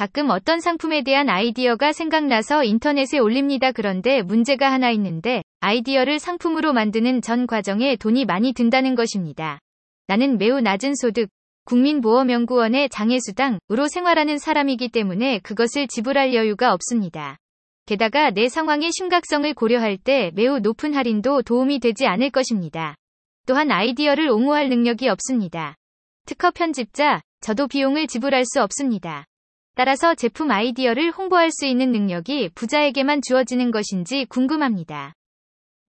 가끔 어떤 상품에 대한 아이디어가 생각나서 인터넷에 올립니다. 그런데 문제가 하나 있는데 아이디어를 상품으로 만드는 전 과정에 돈이 많이 든다는 것입니다. 나는 매우 낮은 소득, 국민보험연구원의 장애수당으로 생활하는 사람이기 때문에 그것을 지불할 여유가 없습니다. 게다가 내 상황의 심각성을 고려할 때 매우 높은 할인도 도움이 되지 않을 것입니다. 또한 아이디어를 옹호할 능력이 없습니다. 특허 편집자, 저도 비용을 지불할 수 없습니다. 따라서 제품 아이디어를 홍보할 수 있는 능력이 부자에게만 주어지는 것인지 궁금합니다.